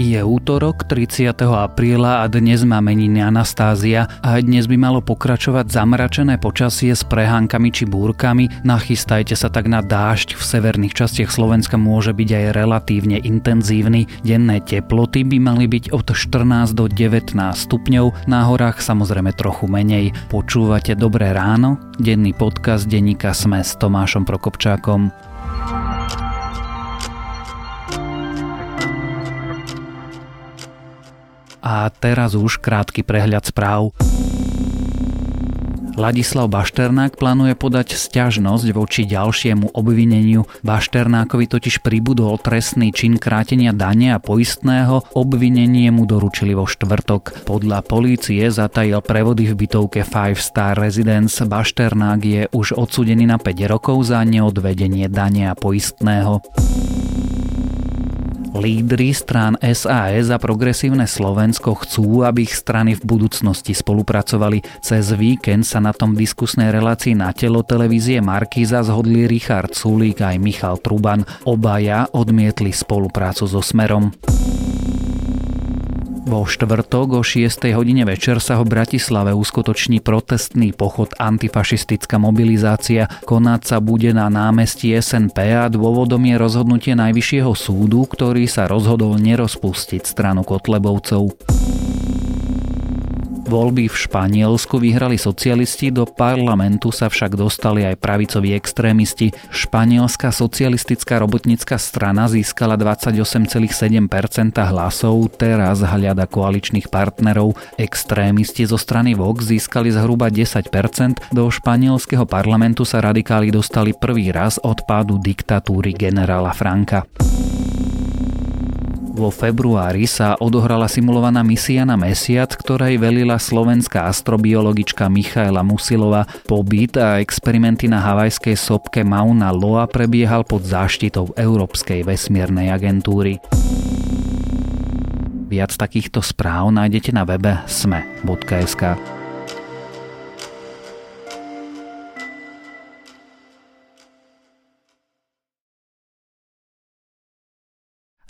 Je útorok 30. apríla a dnes má meniny Anastázia a dnes by malo pokračovať zamračené počasie s prehánkami či búrkami. Nachystajte sa tak na dážď. V severných častiach Slovenska môže byť aj relatívne intenzívny. Denné teploty by mali byť od 14 do 19 stupňov, na horách samozrejme trochu menej. Počúvate Dobré ráno? Denný podcast denníka Sme s Tomášom Prokopčákom. A teraz už krátky prehľad správ. Ladislav Bašternák plánuje podať sťažnosť voči ďalšiemu obvineniu. Bašternákovi totiž pribudol trestný čin krátenia dane a poistného, obvinenie mu doručili vo štvrtok. Podľa polície zatajil prevody v bytovke Five Star Residence. Bašternák je už odsudený na 5 rokov za neodvedenie dane a poistného. Lídry strán SAS a Progresívne Slovensko chcú, aby ich strany v budúcnosti spolupracovali. Cez víkend sa na tom diskusnej relácii na telo televízie Markíza zhodli Richard Sulík aj Michal Truban. Obaja odmietli spoluprácu so Smerom. Vo štvrtok o 6. hodine večer sa ho v Bratislave uskutoční protestný pochod antifašistická mobilizácia. Konať sa bude na námestí SNP a dôvodom je rozhodnutie Najvyššieho súdu, ktorý sa rozhodol nerozpustiť stranu Kotlebovcov. Voľby v Španielsku vyhrali socialisti, do parlamentu sa však dostali aj pravicoví extrémisti. Španielská socialistická robotnícka strana získala 28,7% hlasov, teraz hľada koaličných partnerov. Extrémisti zo strany Vox získali zhruba 10%, do španielského parlamentu sa radikáli dostali prvý raz od pádu diktatúry generála Franka. Vo februári sa odohrala simulovaná misia na mesiac, ktorej velila slovenská astrobiologička Michaela Musilova. Pobyt a experimenty na havajskej sopke Mauna Loa prebiehal pod záštitou Európskej vesmiernej agentúry. Viac takýchto správ nájdete na webe sme.sk.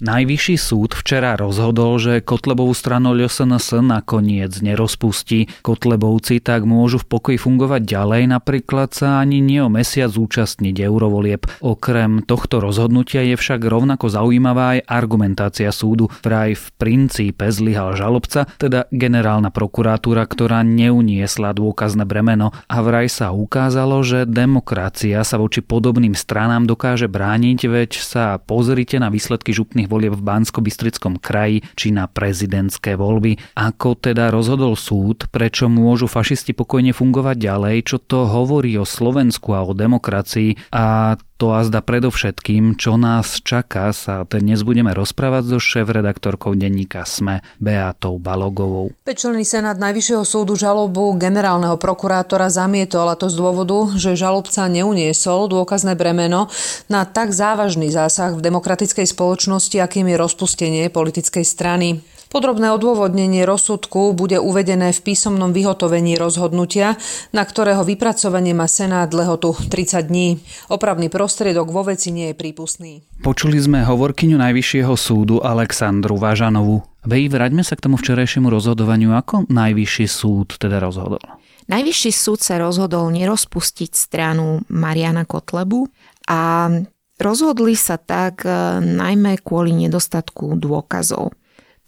Najvyšší súd včera rozhodol, že Kotlebovú stranu LSNS nakoniec nerozpustí. Kotlebovci tak môžu v pokoji fungovať ďalej, napríklad sa ani nie o mesiac zúčastniť eurovolieb. Okrem tohto rozhodnutia je však rovnako zaujímavá aj argumentácia súdu. Vraj v princípe zlyhal žalobca, teda generálna prokuratúra, ktorá neuniesla dôkazné bremeno a vraj sa ukázalo, že demokracia sa voči podobným stranám dokáže brániť, veď sa pozrite na výsledky župných volieb v Bansko-Bistrickom kraji či na prezidentské voľby. Ako teda rozhodol súd, prečo môžu fašisti pokojne fungovať ďalej, čo to hovorí o Slovensku a o demokracii a to a zda predovšetkým, čo nás čaká, sa dnes budeme rozprávať so šéf-redaktorkou denníka SME Beatou Balogovou. Pečlený senát Najvyššieho súdu žalobu generálneho prokurátora zamietol a to z dôvodu, že žalobca neuniesol dôkazné bremeno na tak závažný zásah v demokratickej spoločnosti, akým je rozpustenie politickej strany. Podrobné odôvodnenie rozsudku bude uvedené v písomnom vyhotovení rozhodnutia, na ktorého vypracovanie má Senát lehotu 30 dní. Opravný prostriedok vo veci nie je prípustný. Počuli sme hovorkyňu Najvyššieho súdu Alexandru Vážanovu. Vej, vraťme sa k tomu včerajšiemu rozhodovaniu, ako Najvyšší súd teda rozhodol. Najvyšší súd sa rozhodol nerozpustiť stranu Mariana Kotlebu a rozhodli sa tak e, najmä kvôli nedostatku dôkazov.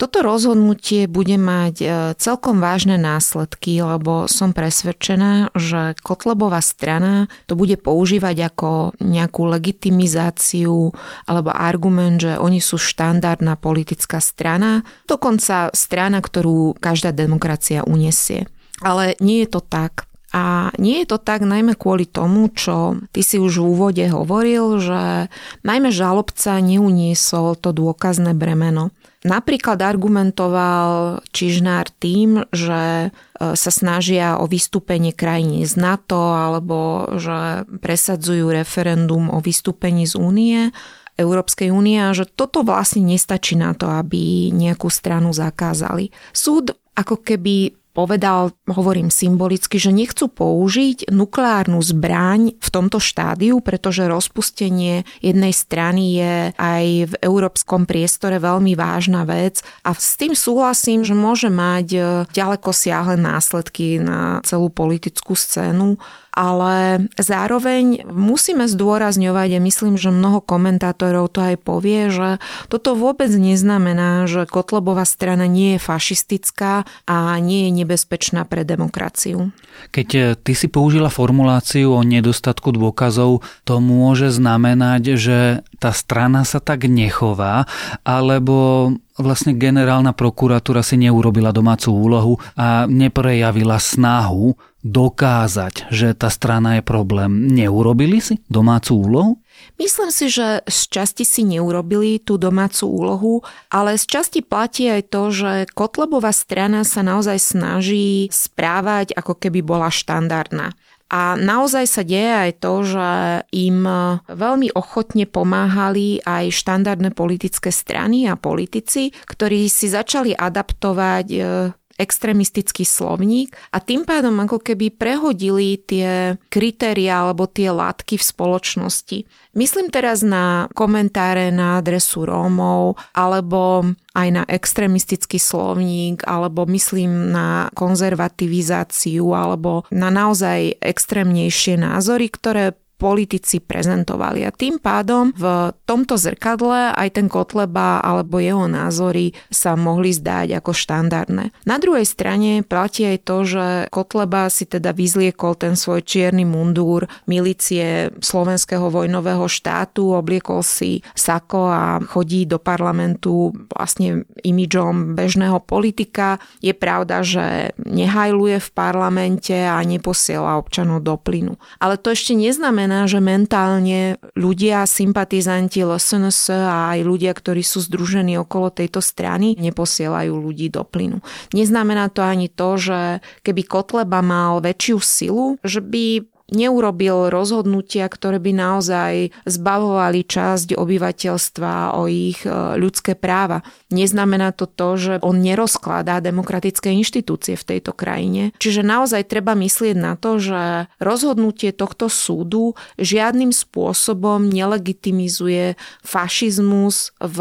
Toto rozhodnutie bude mať e, celkom vážne následky, lebo som presvedčená, že Kotlebová strana to bude používať ako nejakú legitimizáciu alebo argument, že oni sú štandardná politická strana, dokonca strana, ktorú každá demokracia unesie. Ale nie je to tak. A nie je to tak najmä kvôli tomu, čo ty si už v úvode hovoril, že najmä žalobca neuniesol to dôkazné bremeno. Napríklad argumentoval Čižnár tým, že e, sa snažia o vystúpenie krajiny z NATO alebo že presadzujú referendum o vystúpení z únie. Európskej únie a že toto vlastne nestačí na to, aby nejakú stranu zakázali. Súd ako keby povedal, hovorím symbolicky, že nechcú použiť nukleárnu zbraň v tomto štádiu, pretože rozpustenie jednej strany je aj v európskom priestore veľmi vážna vec. A s tým súhlasím, že môže mať e, ďaleko siahle následky na celú politickú scénu ale zároveň musíme zdôrazňovať, a myslím, že mnoho komentátorov to aj povie, že toto vôbec neznamená, že Kotlebová strana nie je fašistická a nie je nebezpečná pre demokraciu. Keď eh, ty si použila formuláciu o nedostatku dôkazov, to môže znamenať, že tá strana sa tak nechová, alebo vlastne generálna prokuratúra si neurobila domácu úlohu a neprejavila snahu dokázať, že tá strana je problém. Neurobili si domácu úlohu? Myslím si, že z časti si neurobili tú domácu úlohu, ale z časti platí aj to, že Kotlebová strana sa naozaj snaží správať, ako keby bola štandardná. A naozaj sa deje aj to, že im veľmi ochotne pomáhali aj štandardné politické strany a politici, ktorí si začali adaptovať extrémistický slovník a tým pádom ako keby prehodili tie kritéria alebo tie látky v spoločnosti. Myslím teraz na komentáre na adresu Rómov alebo aj na extrémistický slovník alebo myslím na konzervativizáciu alebo na naozaj extrémnejšie názory, ktoré politici prezentovali. A tým pádom v tomto zrkadle aj ten Kotleba alebo jeho názory sa mohli zdať ako štandardné. Na druhej strane platí aj to, že Kotleba si teda vyzliekol ten svoj čierny mundúr milície slovenského vojnového štátu, obliekol si sako a chodí do parlamentu vlastne imidžom bežného politika. Je pravda, že nehajluje v parlamente a neposiela občanov do plynu. Ale to ešte neznamená, znamená, že mentálne ľudia, sympatizanti LSNS a aj ľudia, ktorí sú združení okolo tejto strany, neposielajú ľudí do plynu. Neznamená to ani to, že keby Kotleba mal väčšiu silu, že by neurobil rozhodnutia, ktoré by naozaj zbavovali časť obyvateľstva o ich e, ľudské práva. Neznamená to to, že on nerozkladá demokratické inštitúcie v tejto krajine. Čiže naozaj treba myslieť na to, že rozhodnutie tohto súdu žiadnym spôsobom nelegitimizuje fašizmus v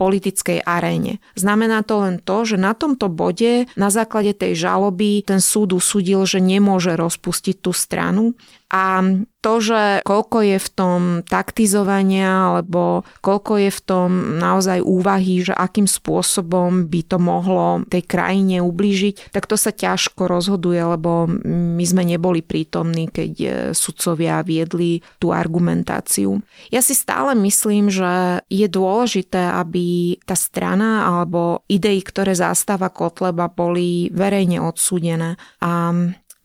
politickej aréne. Znamená to len to, že na tomto bode, na základe tej žaloby, ten súd usúdil, že nemôže rozpustiť tú stranu a to, že koľko je v tom taktizovania alebo koľko je v tom naozaj úvahy, že akým spôsobom by to mohlo tej krajine ublížiť, tak to sa ťažko rozhoduje, lebo my sme neboli prítomní, keď e, sudcovia viedli tú argumentáciu. Ja si stále myslím, že je dôležité, aby tá strana alebo idei, ktoré zastáva Kotleba, boli verejne odsúdené. A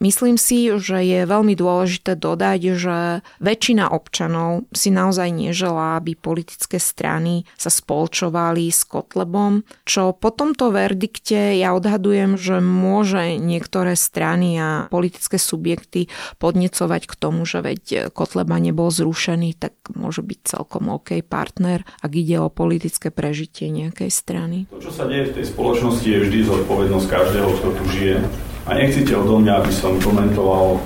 Myslím si, že je veľmi dôležité dodať, že väčšina občanov si naozaj neželá, aby politické strany sa spolčovali s Kotlebom, čo po tomto verdikte ja odhadujem, že môže niektoré strany a politické subjekty podnecovať k tomu, že veď Kotleba nebol zrušený, tak môže byť celkom OK partner, ak ide o politické prežitie nejakej strany. To, čo sa deje v tej spoločnosti, je vždy zodpovednosť každého, kto tu žije a nechcete odo mňa, aby som komentoval uh,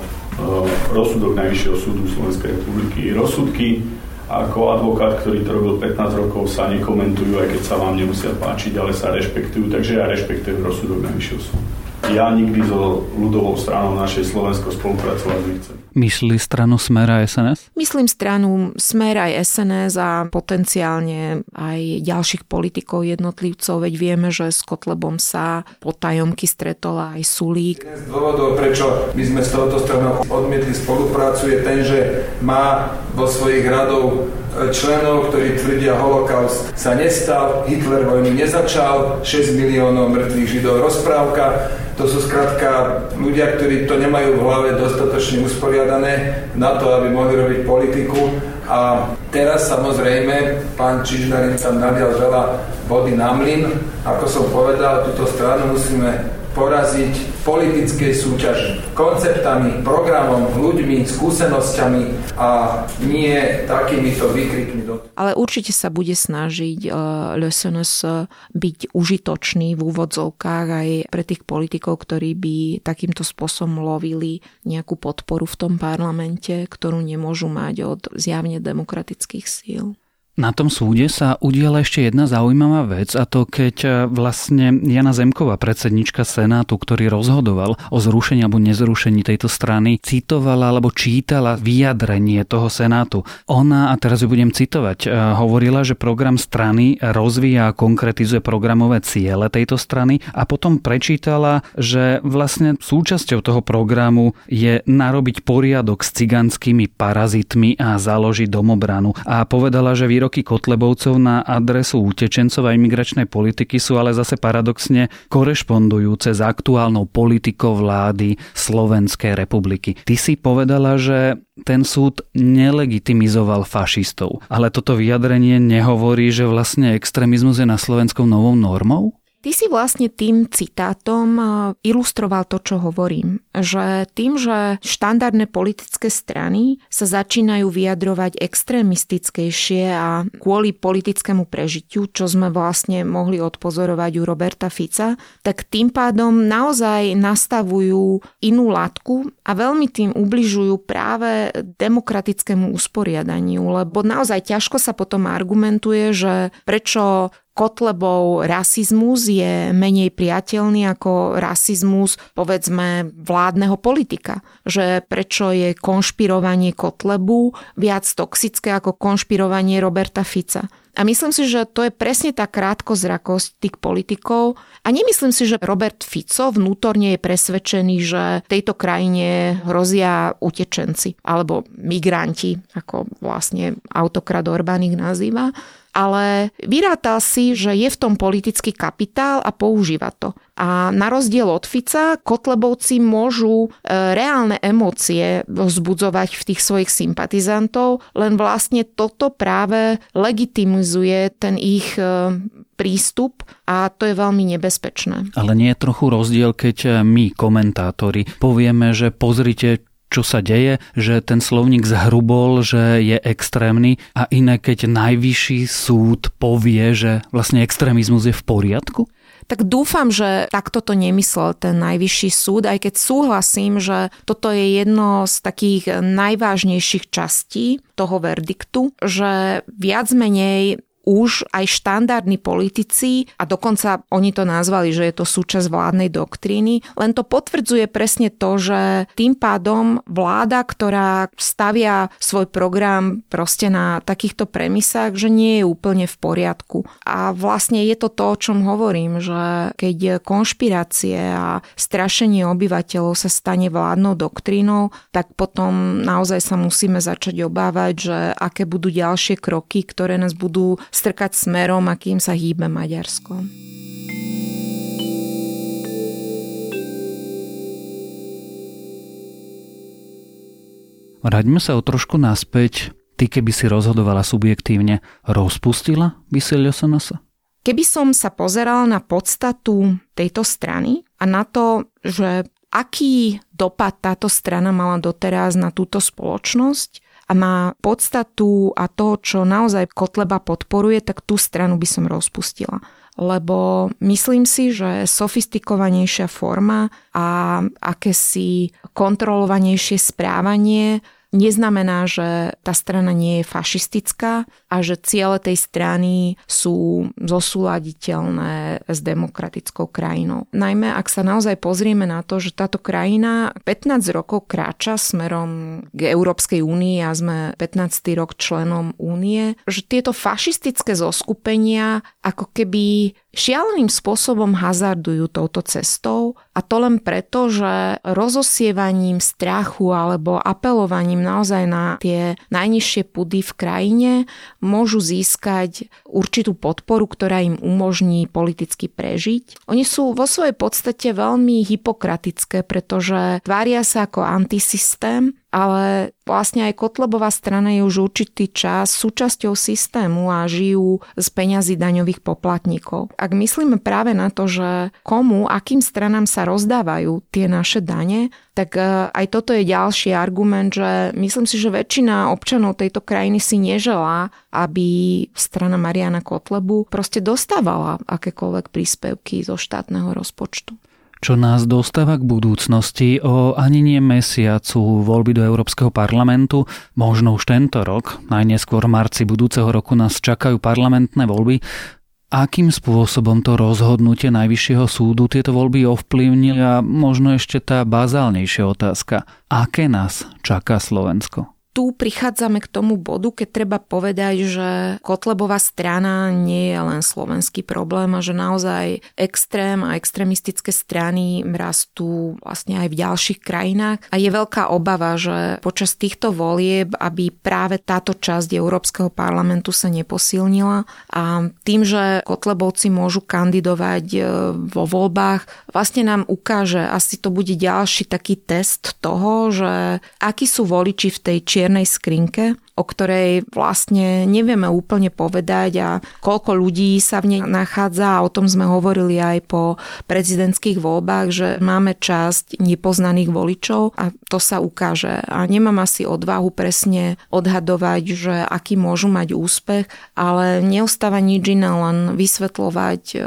rozsudok Najvyššieho súdu Slovenskej republiky. Rozsudky ako advokát, ktorý to robil 15 rokov, sa nekomentujú, aj keď sa vám nemusia páčiť, ale sa rešpektujú, takže ja rešpektujem rozsudok Najvyššieho súdu ja nikdy so ľudovou stranou našej Slovensko spolupracovať nechcem. Myslí stranu Smer a SNS? Myslím stranu Smer aj SNS a potenciálne aj ďalších politikov jednotlivcov, veď vieme, že s Kotlebom sa po tajomky stretol aj Sulík. Jeden z dôvodov, prečo my sme s touto stranou odmietli spoluprácu je ten, že má vo svojich radov e, členov, ktorí tvrdia, holokaust sa nestal, Hitler vojnu nezačal, 6 miliónov mŕtvych židov rozprávka, to sú skrátka ľudia, ktorí to nemajú v hlave dostatočne usporiadané na to, aby mohli robiť politiku. A teraz samozrejme pán Čiždarin sa nadial veľa vody na mlin. Ako som povedal, túto stranu musíme poraziť v politickej súťaži. Konceptami, programom, ľuďmi, skúsenosťami a nie takýmito výkrikmi. Ale určite sa bude snažiť uh, LSNS byť užitočný v úvodzovkách aj pre tých politikov, ktorí by takýmto spôsobom lovili nejakú podporu v tom parlamente, ktorú nemôžu mať od zjavne demokratických síl. Na tom súde sa udiela ešte jedna zaujímavá vec a to keď e, vlastne Jana Zemková, predsednička Senátu, ktorý rozhodoval o zrušení alebo nezrušení tejto strany, citovala alebo čítala vyjadrenie toho Senátu. Ona, a teraz ju budem citovať, e, hovorila, že program strany rozvíja a konkretizuje programové ciele tejto strany a potom prečítala, že vlastne súčasťou toho programu je narobiť poriadok s ciganskými parazitmi a založiť domobranu. A povedala, že výrok výroky Kotlebovcov na adresu utečencov a imigračnej politiky sú ale zase paradoxne korešpondujúce s aktuálnou politikou vlády Slovenskej republiky. Ty si povedala, že ten súd nelegitimizoval fašistov. Ale toto vyjadrenie nehovorí, že vlastne extrémizmus je na Slovenskou novou normou? Ty si vlastne tým citátom ilustroval to, čo hovorím. Že tým, že štandardné politické strany sa začínajú vyjadrovať extrémistickejšie a kvôli politickému prežitiu, čo sme vlastne mohli odpozorovať u Roberta Fica, tak tým pádom naozaj nastavujú inú latku a veľmi tým ubližujú práve demokratickému usporiadaniu, lebo naozaj ťažko sa potom argumentuje, že prečo Kotlebov rasizmus je menej priateľný ako rasizmus, povedzme, vládneho politika. Že prečo je konšpirovanie Kotlebu viac toxické ako konšpirovanie Roberta Fica. A myslím si, že to je presne tá krátkozrakosť tých politikov. A nemyslím si, že Robert Fico vnútorne je presvedčený, že tejto krajine hrozia utečenci alebo migranti, ako vlastne autokrat Orbán ich nazýva ale vyrátal si, že je v tom politický kapitál a používa to. A na rozdiel od Fica, Kotlebovci môžu e, reálne emócie vzbudzovať v tých svojich sympatizantov, len vlastne toto práve legitimizuje ten ich e, prístup a to je veľmi nebezpečné. Ale nie je trochu rozdiel, keď my, komentátori, povieme, že pozrite, čo sa deje, že ten slovník zhrubol, že je extrémny a iné, keď najvyšší súd povie, že vlastne extrémizmus je v poriadku? Tak dúfam, že takto to nemyslel ten najvyšší súd, aj keď súhlasím, že toto je jedno z takých najvážnejších častí toho verdiktu, že viac menej už aj štandardní politici, a dokonca oni to nazvali, že je to súčasť vládnej doktríny, len to potvrdzuje presne to, že tým pádom vláda, ktorá stavia svoj program proste na takýchto premisách, že nie je úplne v poriadku. A vlastne je to to, o čom hovorím, že keď konšpirácie a strašenie obyvateľov sa stane vládnou doktrínou, tak potom naozaj sa musíme začať obávať, že aké budú ďalšie kroky, ktoré nás budú strkať smerom, akým sa hýbe Maďarsko. Vráťme sa o trošku naspäť. Ty, keby si rozhodovala subjektívne, rozpustila by si LSNS? Keby som sa pozerala na podstatu tejto strany a na to, že aký dopad táto strana mala doteraz na túto spoločnosť, a má podstatu a to, čo naozaj Kotleba podporuje, tak tú stranu by som rozpustila. Lebo myslím si, že sofistikovanejšia forma a akési kontrolovanejšie správanie neznamená, že tá strana nie je fašistická a že ciele tej strany sú zosúladiteľné s demokratickou krajinou. Najmä ak sa naozaj pozrieme na to, že táto krajina 15 rokov kráča smerom k Európskej únii a sme 15. rok členom únie, že tieto fašistické zoskupenia ako keby šialeným spôsobom hazardujú touto cestou a to len preto, že rozosievaním strachu alebo apelovaním naozaj na tie najnižšie pudy v krajine môžu získať určitú podporu, ktorá im umožní politicky prežiť. Oni sú vo svojej podstate veľmi hypokratické, pretože tvária sa ako antisystém, ale vlastne aj Kotlebová strana je už určitý čas súčasťou systému a žijú z peňazí daňových poplatníkov. Ak myslíme práve na to, že komu, akým stranám sa rozdávajú tie naše dane, tak e, aj toto je ďalší argument, že myslím si, že väčšina občanov tejto krajiny si neželá, aby strana Mariana Kotlebu proste dostávala akékoľvek príspevky zo štátneho rozpočtu čo nás dostáva k budúcnosti o ani nie mesiacu voľby do Európskeho parlamentu, možno už tento rok, najneskôr v marci budúceho roku nás čakajú parlamentné voľby. Akým spôsobom to rozhodnutie Najvyššieho súdu tieto voľby ovplyvnili a možno ešte tá bazálnejšia otázka. Aké nás čaká Slovensko? Tu prichádzame k tomu bodu, keď treba povedať, že Kotlebová strana nie je len slovenský problém a že naozaj extrém a extrémistické strany rastú vlastne aj v ďalších krajinách. A je veľká obava, že počas týchto volieb, aby práve táto časť Európskeho parlamentu sa neposilnila a tým, že Kotlebovci môžu kandidovať e, vo voľbách, vlastne nám ukáže, asi to bude ďalší taký test toho, že akí sú voliči v tej čier čiernej skrinke o ktorej vlastne nevieme úplne povedať a koľko ľudí sa v nej nachádza a o tom sme hovorili aj po prezidentských voľbách, že máme časť nepoznaných voličov a to sa ukáže. A nemám asi odvahu presne odhadovať, že aký môžu mať úspech, ale neostáva nič iné, len vysvetľovať e,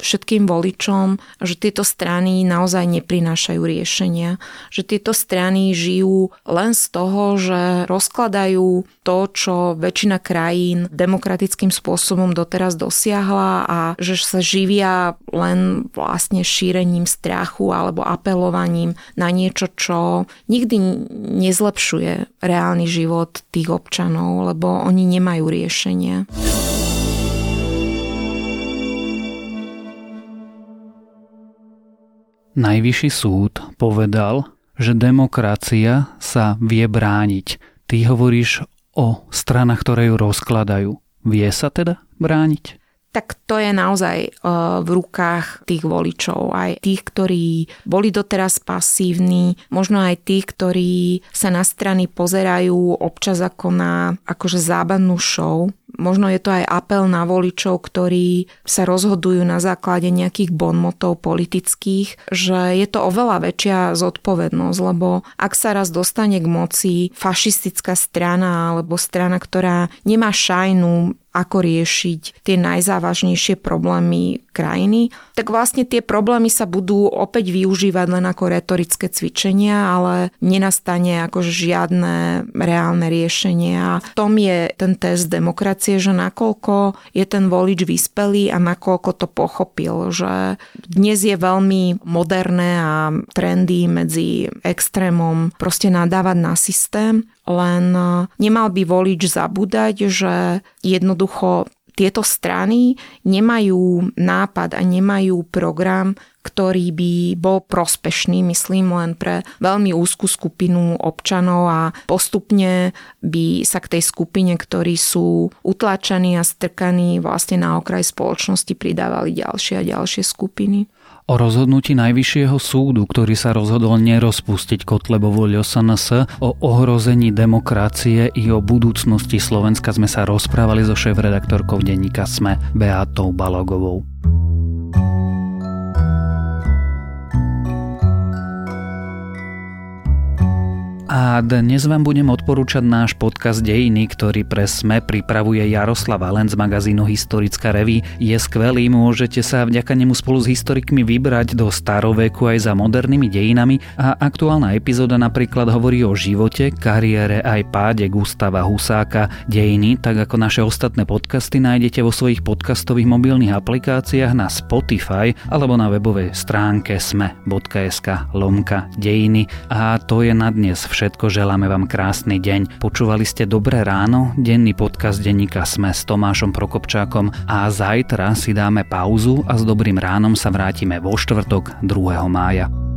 všetkým voličom, že tieto strany naozaj neprinášajú riešenia, že tieto strany žijú len z toho, že rozkladajú to, čo väčšina krajín demokratickým spôsobom doteraz dosiahla a že sa živia len vlastne šírením strachu alebo apelovaním na niečo, čo nikdy nezlepšuje reálny život tých občanov, lebo oni nemajú riešenie. Najvyšší súd povedal, že demokracia sa vie brániť Ty hovoríš o stranách, ktoré ju rozkladajú. Vie sa teda brániť? Tak to je naozaj e, v rukách tých voličov, aj tých, ktorí boli doteraz pasívni, možno aj tých, ktorí sa na strany pozerajú občas ako na akože zábavnú show, Možno je to aj apel na voličov, ktorí sa rozhodujú na základe nejakých bonmotov politických, že je to oveľa väčšia zodpovednosť, lebo ak sa raz dostane k moci fašistická strana alebo strana, ktorá nemá šajnu ako riešiť tie najzávažnejšie problémy krajiny, tak vlastne tie problémy sa budú opäť využívať len ako retorické cvičenia, ale nenastane ako žiadne reálne riešenie. A v tom je ten test demokracie, že nakoľko je ten volič vyspelý a nakoľko to pochopil, že dnes je veľmi moderné a trendy medzi extrémom proste nadávať na systém len nemal by volič zabúdať, že jednoducho tieto strany nemajú nápad a nemajú program, ktorý by bol prospešný, myslím, len pre veľmi úzkú skupinu občanov a postupne by sa k tej skupine, ktorí sú utlačení a strkaní vlastne na okraj spoločnosti pridávali ďalšie a ďalšie skupiny. O rozhodnutí Najvyššieho súdu, ktorý sa rozhodol nerozpustiť Kotlebovo LSNS, o ohrození demokracie i o budúcnosti Slovenska sme sa rozprávali so šéf-redaktorkou denníka SME Beatou Balogovou. A dnes vám budem odporúčať náš podcast Dejiny, ktorý pre SME pripravuje Jaroslav Valen z magazínu Historická reví. Je skvelý, môžete sa vďaka nemu spolu s historikmi vybrať do staroveku aj za modernými dejinami a aktuálna epizóda napríklad hovorí o živote, kariére aj páde Gustava Husáka. Dejiny, tak ako naše ostatné podcasty, nájdete vo svojich podcastových mobilných aplikáciách na Spotify alebo na webovej stránke sme.sk lomka dejiny. A to je na dnes všetko všetko, želáme vám krásny deň. Počúvali ste Dobré ráno, denný podcast denníka Sme s Tomášom Prokopčákom a zajtra si dáme pauzu a s Dobrým ránom sa vrátime vo štvrtok 2. mája.